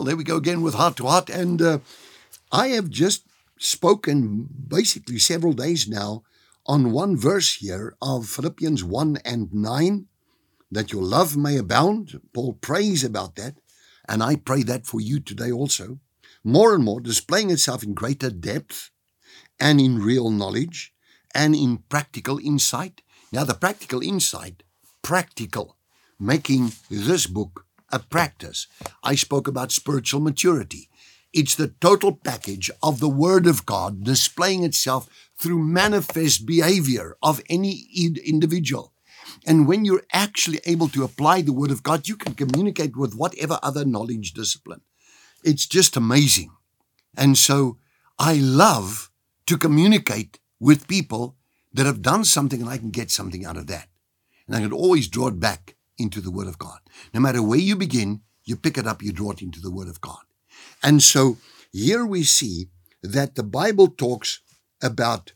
Well, there we go again with heart to heart. And uh, I have just spoken basically several days now on one verse here of Philippians 1 and 9 that your love may abound. Paul prays about that. And I pray that for you today also. More and more displaying itself in greater depth and in real knowledge and in practical insight. Now, the practical insight, practical, making this book a practice. I spoke about spiritual maturity. It's the total package of the Word of God displaying itself through manifest behavior of any individual. And when you're actually able to apply the Word of God, you can communicate with whatever other knowledge discipline. It's just amazing. And so I love to communicate with people that have done something and I can get something out of that. And I can always draw it back into the Word of God. No matter where you begin, you pick it up, you draw it into the Word of God. And so here we see that the Bible talks about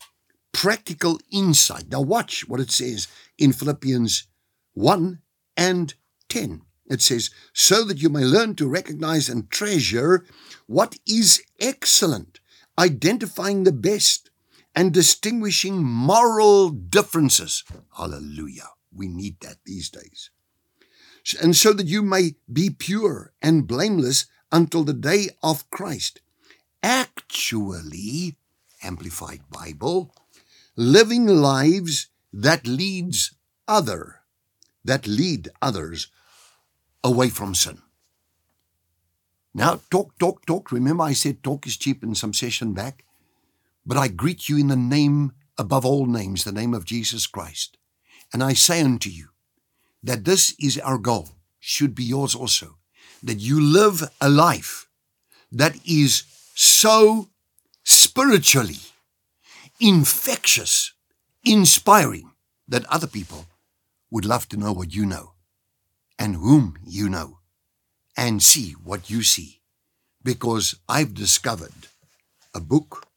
practical insight. Now, watch what it says in Philippians 1 and 10. It says, so that you may learn to recognize and treasure what is excellent, identifying the best and distinguishing moral differences. Hallelujah. We need that these days and so that you may be pure and blameless until the day of Christ. Actually, Amplified Bible, living lives that leads other, that lead others away from sin. Now, talk, talk, talk. Remember, I said talk is cheap in some session back? But I greet you in the name above all names, the name of Jesus Christ. And I say unto you, that this is our goal, should be yours also, that you live a life that is so spiritually infectious, inspiring, that other people would love to know what you know and whom you know and see what you see. Because I've discovered a book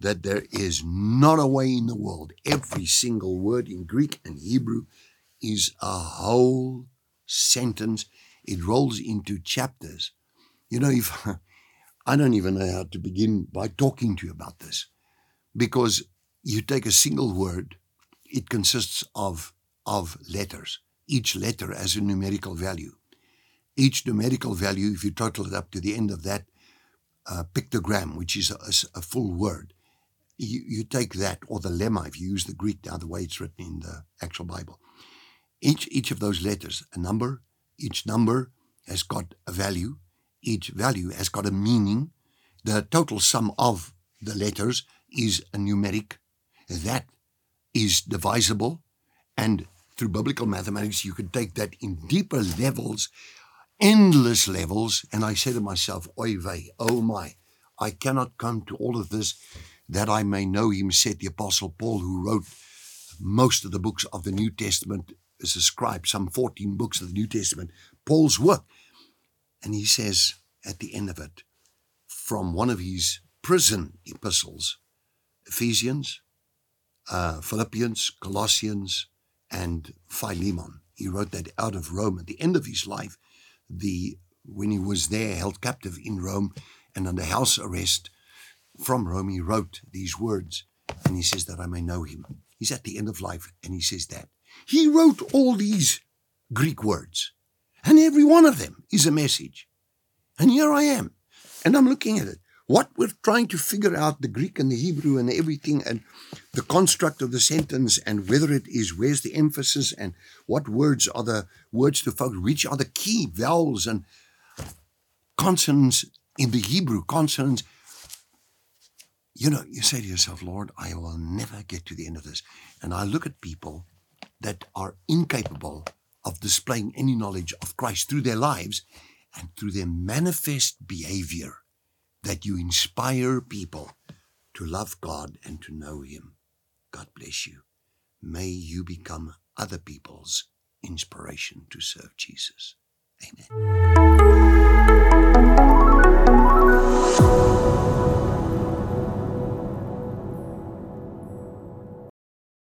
that there is not a way in the world. Every single word in Greek and Hebrew is a whole sentence. It rolls into chapters. You know, if I don't even know how to begin by talking to you about this, because you take a single word, it consists of of letters. Each letter has a numerical value. Each numerical value, if you total it up to the end of that uh, pictogram, which is a, a full word, you, you, take that, or the lemma, if you use the Greek now, the way it's written in the actual Bible, each, each of those letters, a number, each number has got a value, each value has got a meaning. The total sum of the letters is a numeric. That is divisible. And through biblical mathematics, you could take that in deeper levels, endless levels. And I say to myself, Oy vey, oh my, I cannot come to all of this that I may know him, said the Apostle Paul, who wrote most of the books of the New Testament is ascribed some 14 books of the New Testament, Paul's work. And he says at the end of it, from one of his prison epistles, Ephesians, uh, Philippians, Colossians, and Philemon. He wrote that out of Rome at the end of his life, the when he was there, held captive in Rome and under house arrest from Rome, he wrote these words, and he says that I may know him. He's at the end of life, and he says that. He wrote all these Greek words, and every one of them is a message. And here I am, and I'm looking at it. What we're trying to figure out the Greek and the Hebrew and everything, and the construct of the sentence, and whether it is where's the emphasis, and what words are the words to focus, which are the key vowels and consonants in the Hebrew, consonants you know, you say to yourself, Lord, I will never get to the end of this. And I look at people that are incapable of displaying any knowledge of Christ through their lives and through their manifest behavior that you inspire people to love God and to know Him. God bless you. May you become other people's inspiration to serve Jesus. Amen.